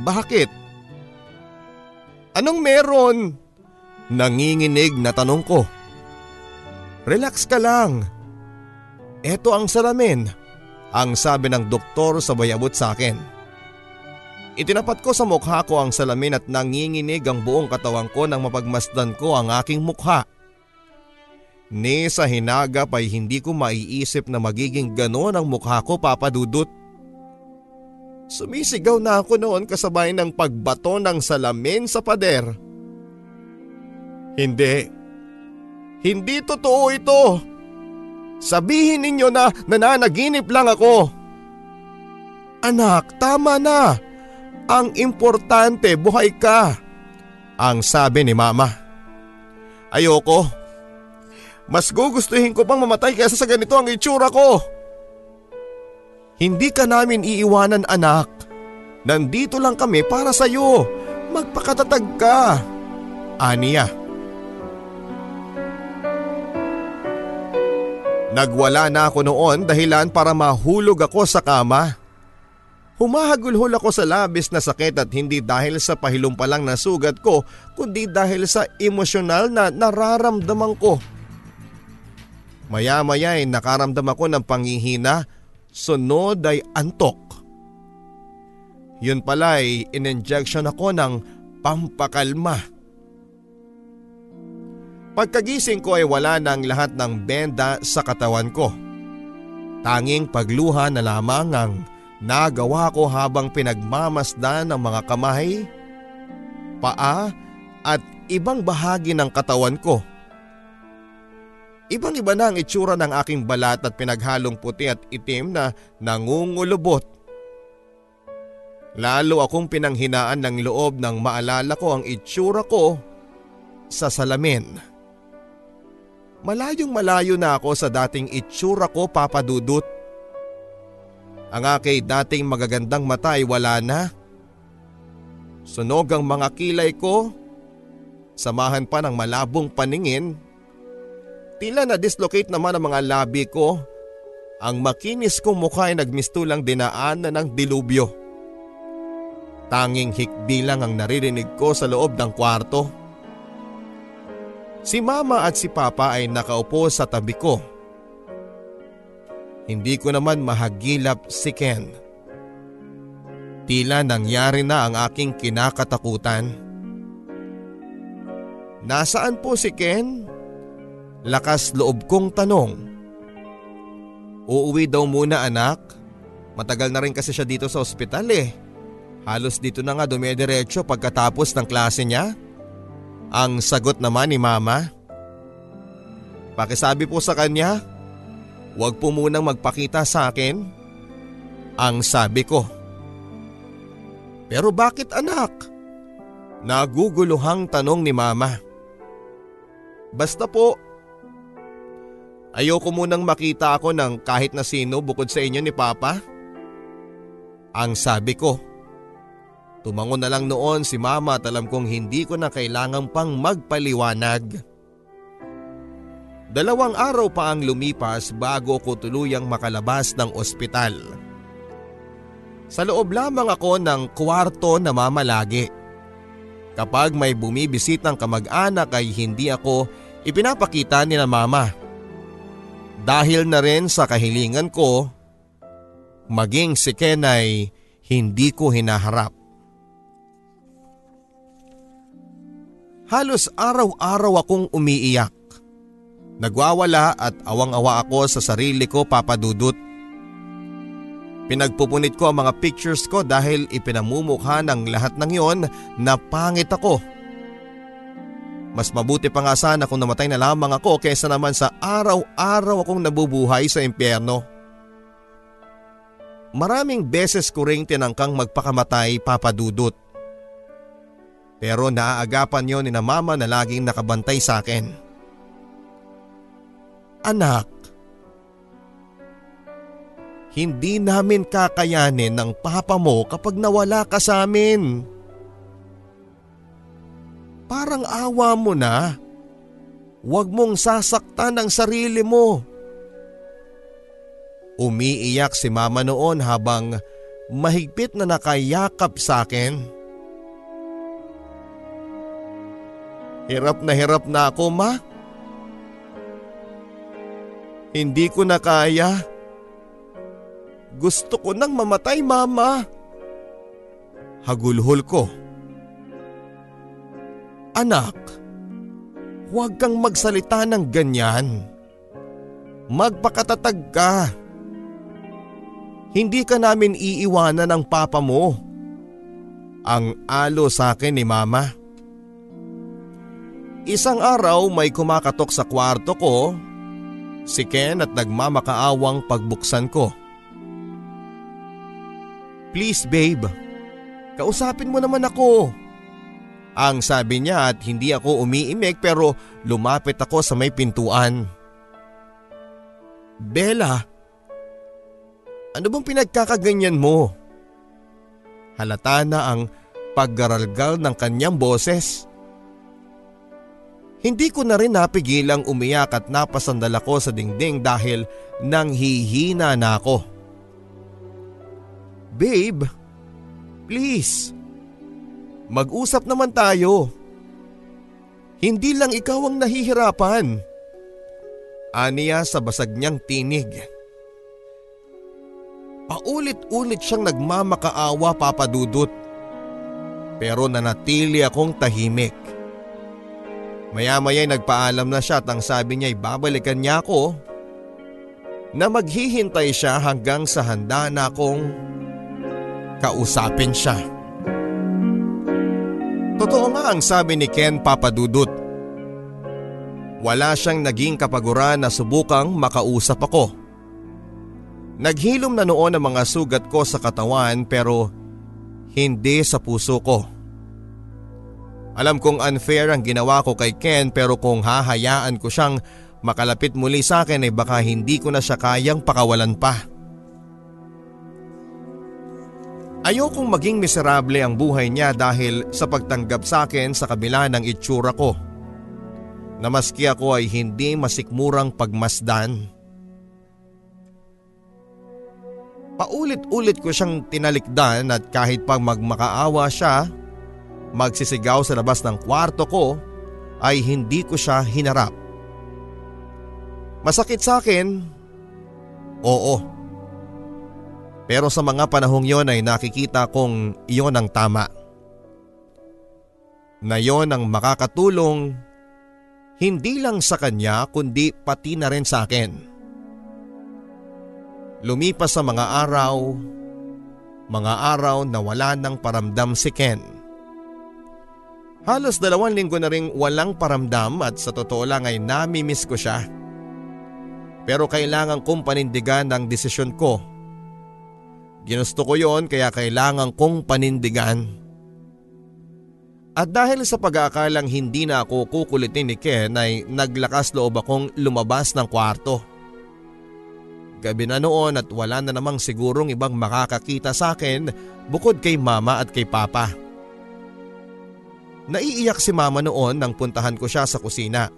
Bakit? Anong meron? Nanginginig na tanong ko. Relax ka lang. Ito ang salamin, ang sabi ng doktor sabay abot sa akin. Itinapat ko sa mukha ko ang salamin at nanginginig ang buong katawan ko nang mapagmasdan ko ang aking mukha. Ni sa hinagap ay hindi ko maiisip na magiging ganon ang mukha ko papadudot. Sumisigaw na ako noon kasabay ng pagbato ng salamin sa pader. Hindi. Hindi totoo ito. Sabihin ninyo na nananaginip lang ako. Anak, tama na. Ang importante, buhay ka. Ang sabi ni mama. Ayoko. Mas gugustuhin ko pang mamatay kaysa sa ganito ang itsura ko. Hindi ka namin iiwanan anak. Nandito lang kami para sa iyo. Magpakatatag ka. Aniya. Nagwala na ako noon dahilan para mahulog ako sa kama. Humahagulhol ako sa labis na sakit at hindi dahil sa pahilom pa lang na sugat ko kundi dahil sa emosyonal na nararamdaman ko. Maya-maya ay nakaramdam ako ng panghihina, sunod ay antok. Yun pala ay in-injection ako ng pampakalma. Pagkagising ko ay wala ng lahat ng benda sa katawan ko. Tanging pagluha na lamang ang nagawa ko habang pinagmamasdan ng mga kamay, paa at ibang bahagi ng katawan ko. Ibang iba na ang itsura ng aking balat at pinaghalong puti at itim na nangungulubot. Lalo akong pinanghinaan ng loob nang maalala ko ang itsura ko sa salamin. Malayong malayo na ako sa dating itsura ko papadudot. Ang aking dating magagandang mata ay wala na. Sunog ang mga kilay ko. Samahan pa ng malabong paningin. Tila na dislocate naman ang mga labi ko. Ang makinis kong mukha ay nagmistulang dinaan na ng dilubyo. Tanging hikbi lang ang naririnig ko sa loob ng kwarto. Si mama at si papa ay nakaupo sa tabi ko. Hindi ko naman mahagilap si Ken. Tila nangyari na ang aking kinakatakutan. Nasaan po si Ken? Lakas loob kong tanong. Uuwi daw muna anak. Matagal na rin kasi siya dito sa ospital eh. Halos dito na nga dumediretso pagkatapos ng klase niya. Ang sagot naman ni mama. Pakisabi po sa kanya, huwag po munang magpakita sa akin. Ang sabi ko. Pero bakit anak? Naguguluhang tanong ni mama. Basta po, ayoko munang makita ako ng kahit na sino bukod sa inyo ni Papa. Ang sabi ko. Tumango na lang noon si mama at alam kong hindi ko na kailangang pang magpaliwanag. Dalawang araw pa ang lumipas bago ko tuluyang makalabas ng ospital. Sa loob lamang ako ng kwarto na mamalagi. Kapag may bumibisitang kamag-anak ay hindi ako ipinapakita ni na mama. Dahil na rin sa kahilingan ko, maging si Ken ay hindi ko hinaharap. Halos araw-araw akong umiiyak. Nagwawala at awang-awa ako sa sarili ko papadudot. Pinagpupunit ko ang mga pictures ko dahil ipinamumukha ng lahat ng yon na pangit ako. Mas mabuti pa nga sana kung namatay na lamang ako kaysa naman sa araw-araw akong nabubuhay sa impyerno. Maraming beses ko ring tinangkang magpakamatay papadudot. Pero naaagapan yon ni na mama na laging nakabantay sa akin. Anak, hindi namin kakayanin ng papa mo kapag nawala ka sa amin. Parang awa mo na. Huwag mong sasaktan ang sarili mo. Umiiyak si mama noon habang mahigpit na nakayakap sa akin. Hirap na hirap na ako ma. Hindi ko na kaya. Gusto ko nang mamatay mama. Hagulhol ko. Anak, huwag kang magsalita ng ganyan. Magpakatatag ka. Hindi ka namin iiwanan ng papa mo. Ang alo sa akin ni mama. Isang araw may kumakatok sa kwarto ko, si Ken at nagmamakaawang pagbuksan ko. Please babe, kausapin mo naman ako. Ang sabi niya at hindi ako umiimik pero lumapit ako sa may pintuan. Bella, ano bang pinagkakaganyan mo? Halata na ang paggaralgal ng kanyang boses. Hindi ko na rin napigilang umiyak at napasandal ako sa dingding dahil nang hihina na ako. Babe, please. Mag-usap naman tayo. Hindi lang ikaw ang nahihirapan. Aniya sa basag niyang tinig. Paulit-ulit siyang nagmamakaawa papadudot. Pero nanatili akong tahimik. Maya-maya'y nagpaalam na siya at ang sabi niya ay babalikan niya ako na maghihintay siya hanggang sa handa na akong kausapin siya. Totoo nga ang sabi ni Ken Papadudut. Wala siyang naging kapaguran na subukang makausap ako. Naghilom na noon ang mga sugat ko sa katawan pero hindi sa puso ko. Alam kong unfair ang ginawa ko kay Ken pero kung hahayaan ko siyang makalapit muli sa akin ay baka hindi ko na siya kayang pakawalan pa. Ayokong maging miserable ang buhay niya dahil sa pagtanggap sa akin sa kabila ng itsura ko. Na maski ako ay hindi masikmurang pagmasdan. Paulit-ulit ko siyang tinalikdan at kahit pag magmakaawa siya magsisigaw sa labas ng kwarto ko ay hindi ko siya hinarap. Masakit sa akin? Oo. Pero sa mga panahong yon ay nakikita kong iyon ang tama. Na yon ang makakatulong hindi lang sa kanya kundi pati na rin sa akin. Lumipas sa mga araw, mga araw na wala nang paramdam si Ken. Halos dalawang linggo na ring walang paramdam at sa totoo lang ay namimiss ko siya. Pero kailangan kong panindigan ang desisyon ko. Ginusto ko yon kaya kailangan kong panindigan. At dahil sa pag-aakalang hindi na ako kukulitin ni Ken ay naglakas loob akong lumabas ng kwarto. Gabi na noon at wala na namang sigurong ibang makakakita sa akin bukod kay mama at kay papa. Naiiyak si mama noon nang puntahan ko siya sa kusina.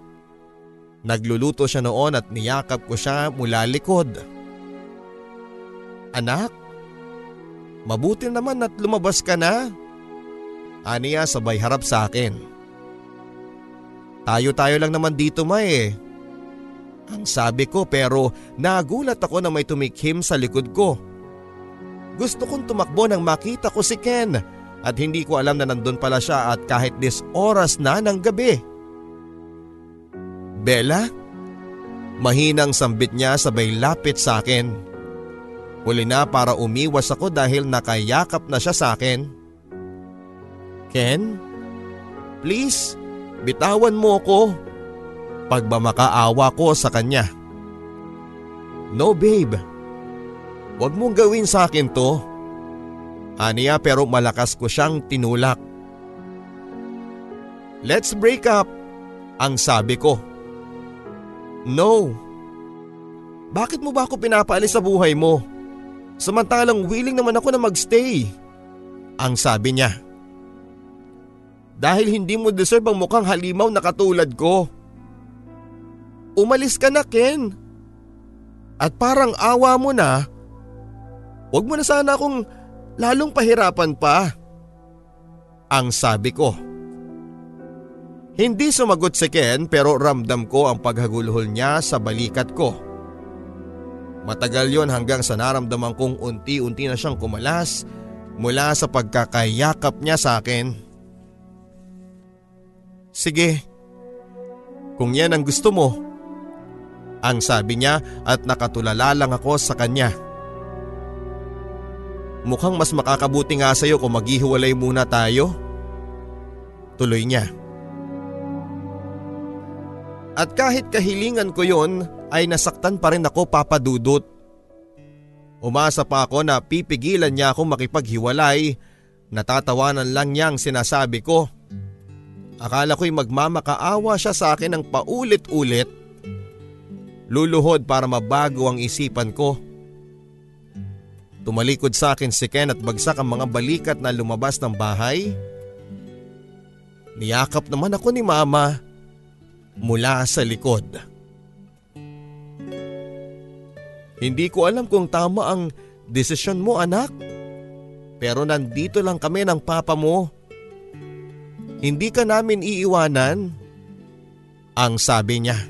Nagluluto siya noon at niyakap ko siya mula likod. Anak, mabuti naman at lumabas ka na. Aniya sabay harap sa akin. Tayo-tayo lang naman dito ma eh. Ang sabi ko pero nagulat ako na may tumikhim sa likod ko. Gusto kong tumakbo nang makita ko si Ken at hindi ko alam na nandun pala siya at kahit dis oras na ng gabi. Bella? Mahinang sambit niya sabay lapit sa akin. Huli na para umiwas ako dahil nakayakap na siya sa akin. Ken? Please, bitawan mo ako. Pagmamakaawa ko sa kanya. No babe, Huwag mong gawin sa akin to. Aniya pero malakas ko siyang tinulak. Let's break up, ang sabi ko. No. Bakit mo ba ako pinapaalis sa buhay mo? Samantalang willing naman ako na magstay. Ang sabi niya. Dahil hindi mo deserve ang mukhang halimaw na katulad ko. Umalis ka na Ken. At parang awa mo na. Huwag mo na sana akong lalong pahirapan pa. Ang sabi ko. Hindi sumagot si Ken pero ramdam ko ang paghagulhol niya sa balikat ko. Matagal yon hanggang sa naramdaman kong unti-unti na siyang kumalas mula sa pagkakayakap niya sa akin. Sige, kung yan ang gusto mo. Ang sabi niya at nakatulala lang ako sa kanya. Mukhang mas makakabuti nga sa'yo kung maghihiwalay muna tayo. Tuloy niya. At kahit kahilingan ko yon ay nasaktan pa rin ako papadudot. Umasa pa ako na pipigilan niya akong makipaghiwalay. Natatawanan lang niya ang sinasabi ko. Akala ko'y magmamakaawa siya sa akin ng paulit-ulit. Luluhod para mabago ang isipan ko. Tumalikod sa akin si Ken at bagsak ang mga balikat na lumabas ng bahay. Niyakap naman ako ni mama mula sa likod. Hindi ko alam kung tama ang desisyon mo anak. Pero nandito lang kami ng papa mo. Hindi ka namin iiwanan. Ang sabi niya.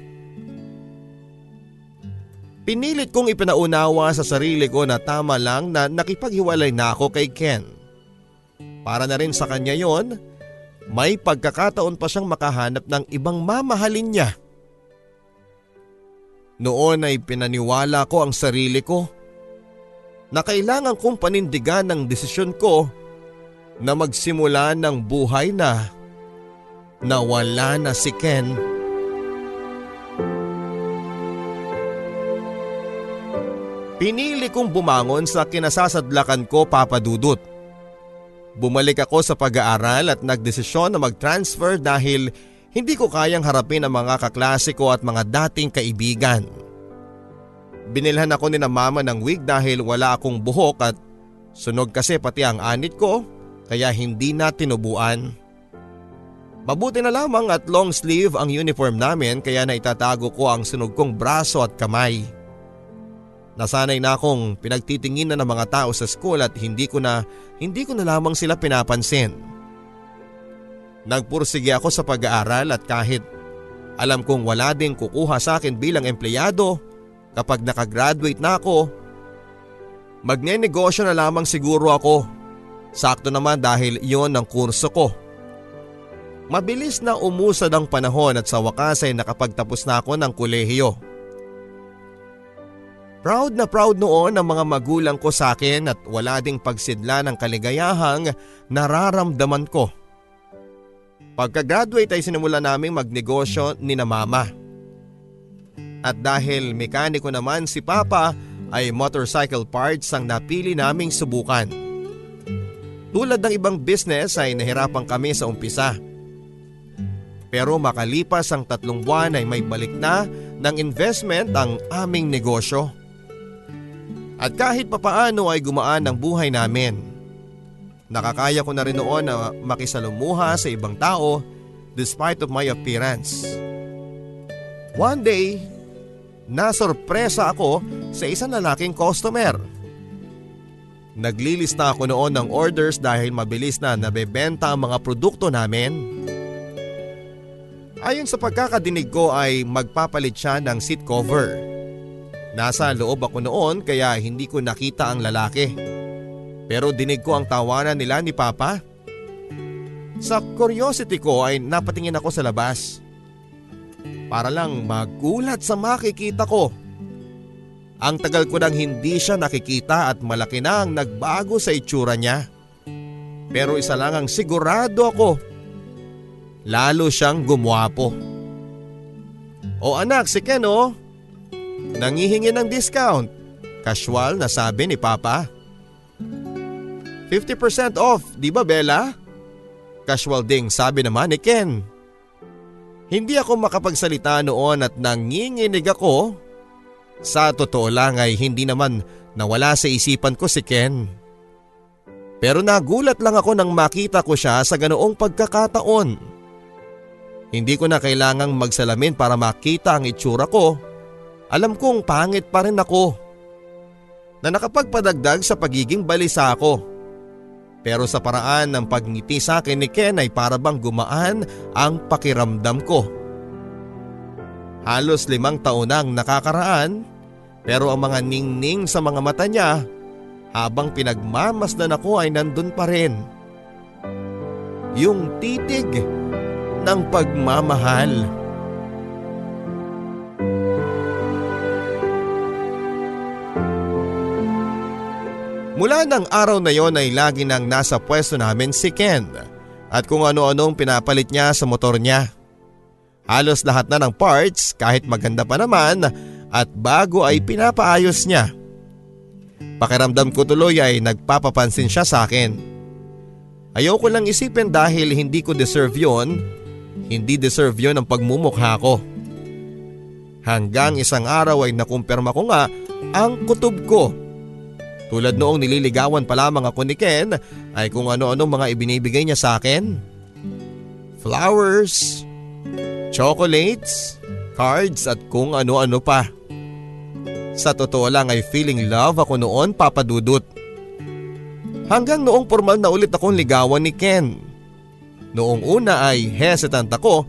Pinilit kong ipinaunawa sa sarili ko na tama lang na nakipaghiwalay na ako kay Ken. Para na rin sa kanya yon, may pagkakataon pa siyang makahanap ng ibang mamahalin niya. Noon ay pinaniwala ko ang sarili ko na kailangan kong panindigan ng desisyon ko na magsimula ng buhay na nawala na si Ken. Pinili kong bumangon sa kinasasadlakan ko papadudot. Bumalik ako sa pag-aaral at nagdesisyon na mag-transfer dahil hindi ko kayang harapin ang mga kaklase ko at mga dating kaibigan. Binilhan ako ni na mama ng wig dahil wala akong buhok at sunog kasi pati ang anit ko kaya hindi na tinubuan. Mabuti na lamang at long sleeve ang uniform namin kaya naitatago ko ang sunog kong braso at kamay. Nasanay na akong pinagtitingin na ng mga tao sa school at hindi ko na hindi ko na lamang sila pinapansin. Nagpursige ako sa pag-aaral at kahit alam kong wala ding kukuha sa akin bilang empleyado kapag nakagraduate na ako, magnenegosyo na lamang siguro ako. Sakto naman dahil iyon ang kurso ko. Mabilis na umusad ang panahon at sa wakas ay nakapagtapos na ako ng kolehiyo. Proud na proud noon ang mga magulang ko sa akin at wala ding pagsidla ng kaligayahang nararamdaman ko. Pagka-graduate ay sinimula naming magnegosyo ni na mama. At dahil mekaniko naman si papa ay motorcycle parts ang napili naming subukan. Tulad ng ibang business ay nahirapan kami sa umpisa. Pero makalipas ang tatlong buwan ay may balik na ng investment ang aming negosyo. At kahit papaano ay gumaan ang buhay namin. Nakakaya ko na rin noon na makisalumuha sa ibang tao despite of my appearance. One day, nasorpresa ako sa isang lalaking customer. Naglilista ako noon ng orders dahil mabilis na nabebenta ang mga produkto namin. Ayon sa pagkakadinig ko ay magpapalit siya ng seat cover. Nasa loob ako noon kaya hindi ko nakita ang lalaki. Pero dinig ko ang tawanan nila ni Papa. Sa curiosity ko ay napatingin ako sa labas. Para lang magulat sa makikita ko. Ang tagal ko nang hindi siya nakikita at malaki na ang nagbago sa itsura niya. Pero isa lang ang sigurado ako. Lalo siyang gumwapo. O anak, si Ken oh. Nangihingi ng discount. Casual na sabi ni Papa. 50% off, di ba Bella? Casual ding sabi naman ni Ken. Hindi ako makapagsalita noon at nanginginig ako. Sa totoo lang ay hindi naman nawala sa isipan ko si Ken. Pero nagulat lang ako nang makita ko siya sa ganoong pagkakataon. Hindi ko na kailangang magsalamin para makita ang itsura ko alam kong pangit pa rin ako na nakapagpadagdag sa pagiging balisa ko. Pero sa paraan ng pagngiti sa akin ni Ken ay para bang gumaan ang pakiramdam ko. Halos limang taon nang nakakaraan pero ang mga ningning sa mga mata niya habang pinagmamasdan ako ay nandun pa rin. Yung titig ng pagmamahal. Mula ng araw na yon ay lagi nang nasa pwesto namin si Ken at kung ano-anong pinapalit niya sa motor niya. Halos lahat na ng parts kahit maganda pa naman at bago ay pinapaayos niya. Pakiramdam ko tuloy ay nagpapapansin siya sa akin. Ayoko lang isipin dahil hindi ko deserve yon, hindi deserve yon ang pagmumukha ko. Hanggang isang araw ay nakumpirma ko nga ang kutob ko tulad noong nililigawan pa lamang ako ni Ken ay kung ano-ano mga ibinibigay niya sa akin. Flowers, chocolates, cards at kung ano-ano pa. Sa totoo lang ay feeling love ako noon papadudot. Hanggang noong formal na ulit akong ligawan ni Ken. Noong una ay hesitant ako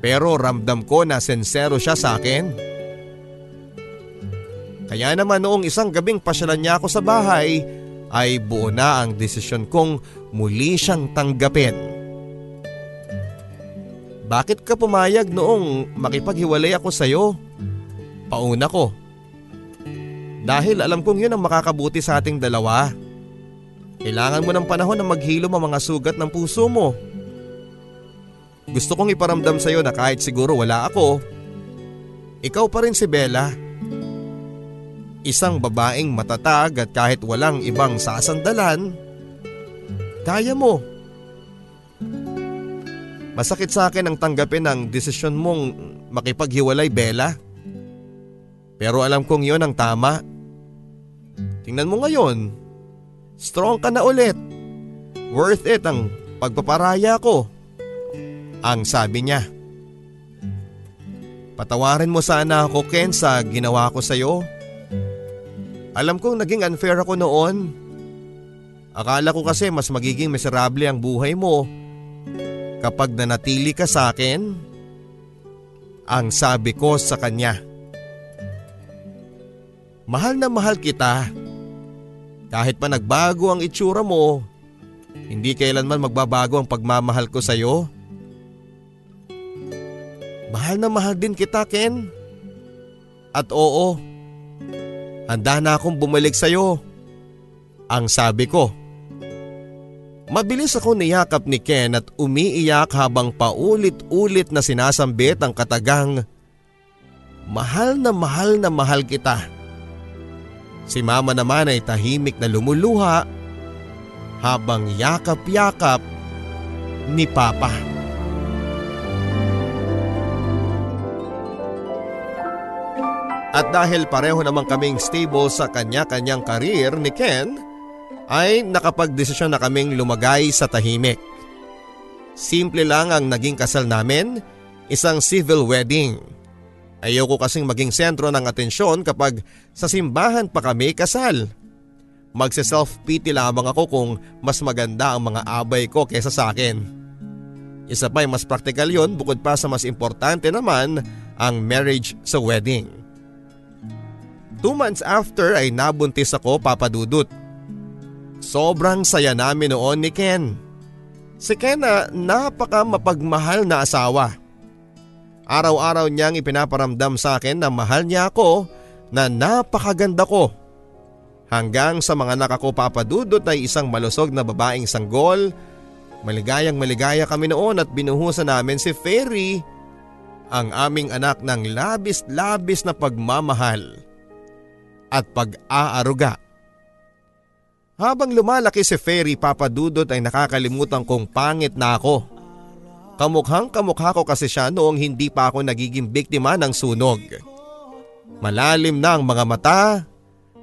pero ramdam ko na sensero siya sa akin. Kaya naman noong isang gabing pasyalan niya ako sa bahay ay buo na ang desisyon kong muli siyang tanggapin. Bakit ka pumayag noong makipaghiwalay ako sa iyo? Pauna ko. Dahil alam kong yun ang makakabuti sa ating dalawa. Kailangan mo ng panahon na maghilom ang mga sugat ng puso mo. Gusto kong iparamdam sa iyo na kahit siguro wala ako, ikaw pa rin si Bella. Isang babaeng matatag at kahit walang ibang sasandalan, kaya mo. Masakit sa akin ang tanggapin ang desisyon mong makipaghiwalay Bella. Pero alam kong yon ang tama. Tingnan mo ngayon, strong ka na ulit. Worth it ang pagpaparaya ko. Ang sabi niya. Patawarin mo sana ako Ken sa ginawa ko sa iyo. Alam kong naging unfair ako noon. Akala ko kasi mas magiging miserable ang buhay mo kapag nanatili ka sa akin. Ang sabi ko sa kanya. Mahal na mahal kita. Kahit pa nagbago ang itsura mo, hindi kailanman magbabago ang pagmamahal ko sa iyo. Mahal na mahal din kita, Ken. At oo, Handa na akong bumalik sa iyo. Ang sabi ko. Mabilis ako niyakap ni Ken at umiiyak habang paulit-ulit na sinasambit ang katagang Mahal na mahal na mahal kita. Si mama naman ay tahimik na lumuluha habang yakap-yakap ni Papa. At dahil pareho naman kaming stable sa kanya-kanyang karir ni Ken, ay nakapagdesisyon na kaming lumagay sa tahimik. Simple lang ang naging kasal namin, isang civil wedding. Ayoko kasing maging sentro ng atensyon kapag sa simbahan pa kami kasal. Magse-self-pity lamang ako kung mas maganda ang mga abay ko kesa sa akin. Isa pa mas praktikal yon bukod pa sa mas importante naman ang marriage sa wedding. Two months after ay nabuntis ako papadudot. Sobrang saya namin noon ni Ken. Si Ken na napaka mapagmahal na asawa. Araw-araw niyang ipinaparamdam sa akin na mahal niya ako na napakaganda ko. Hanggang sa mga nakako papadudot ay isang malusog na babaeng sanggol. Maligayang maligaya kami noon at binuhusan namin si Ferry, ang aming anak ng labis-labis na pagmamahal at pag-aaruga. Habang lumalaki si Ferry papadudot ay nakakalimutan kong pangit na ako. Kamukhang kamukha ko kasi siya noong hindi pa ako nagiging biktima ng sunog. Malalim na ang mga mata,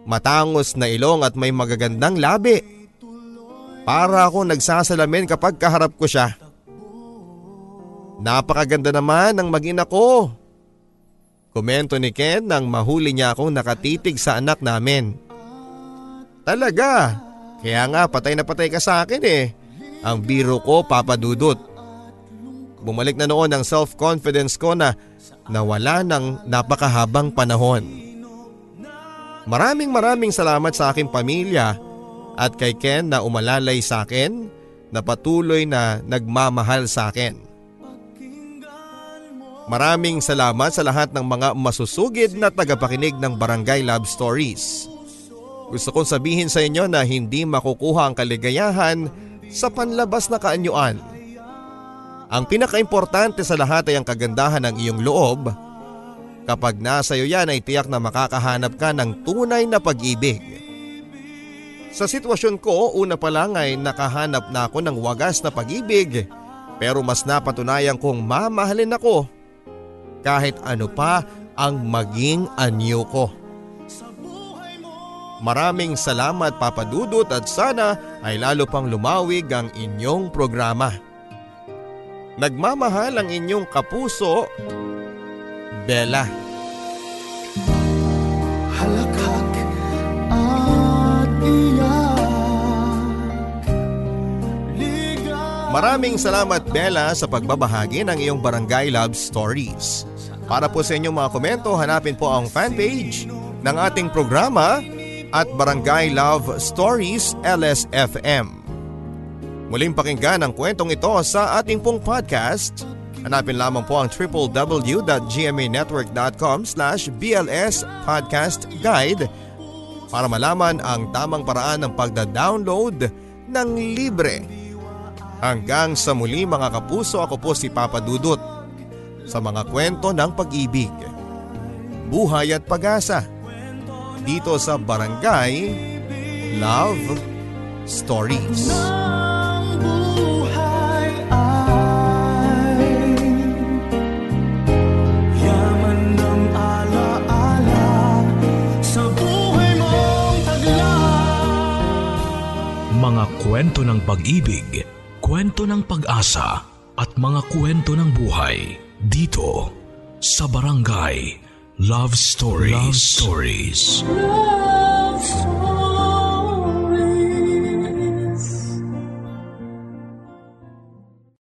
matangos na ilong at may magagandang labi. Para ako nagsasalamin kapag kaharap ko siya. Napakaganda naman ng magina ko. Komento ni Ken nang mahuli niya akong nakatitig sa anak namin. Talaga? Kaya nga patay na patay ka sa akin eh. Ang biro ko papadudot. Bumalik na noon ang self-confidence ko na nawala ng napakahabang panahon. Maraming maraming salamat sa aking pamilya at kay Ken na umalalay sa akin na patuloy na nagmamahal sa akin. Maraming salamat sa lahat ng mga masusugid na tagapakinig ng Barangay Love Stories. Gusto kong sabihin sa inyo na hindi makukuha ang kaligayahan sa panlabas na kaanyuan. Ang pinakaimportante sa lahat ay ang kagandahan ng iyong loob. Kapag nasa iyo yan ay tiyak na makakahanap ka ng tunay na pag-ibig. Sa sitwasyon ko, una pa lang ay nakahanap na ako ng wagas na pag-ibig pero mas napatunayan kong mamahalin ako kahit ano pa ang maging anyo ko. Maraming salamat Papa Dudut at sana ay lalo pang lumawig ang inyong programa. Nagmamahal ang inyong kapuso, Bella. Halakhak at iyak Maraming salamat Bella sa pagbabahagi ng iyong Barangay Love Stories. Para po sa inyong mga komento, hanapin po ang fanpage ng ating programa at Barangay Love Stories LSFM. Muling pakinggan ang kwentong ito sa ating pong podcast. Hanapin lamang po ang www.gmanetwork.com slash BLS Podcast Guide para malaman ang tamang paraan ng pagda-download ng libre. Hanggang sa muli mga kapuso, ako po si Papa Dudut sa mga kwento ng pag-ibig, buhay at pag-asa. Dito sa Barangay Love Stories. ang buhay ay Yaman ng alaala Sa buhay mong tagla. Mga kwento ng pag-ibig, kwento ng pag-asa at mga kwento ng buhay dito sa Barangay Love Stories. Love Stories. Love Stories.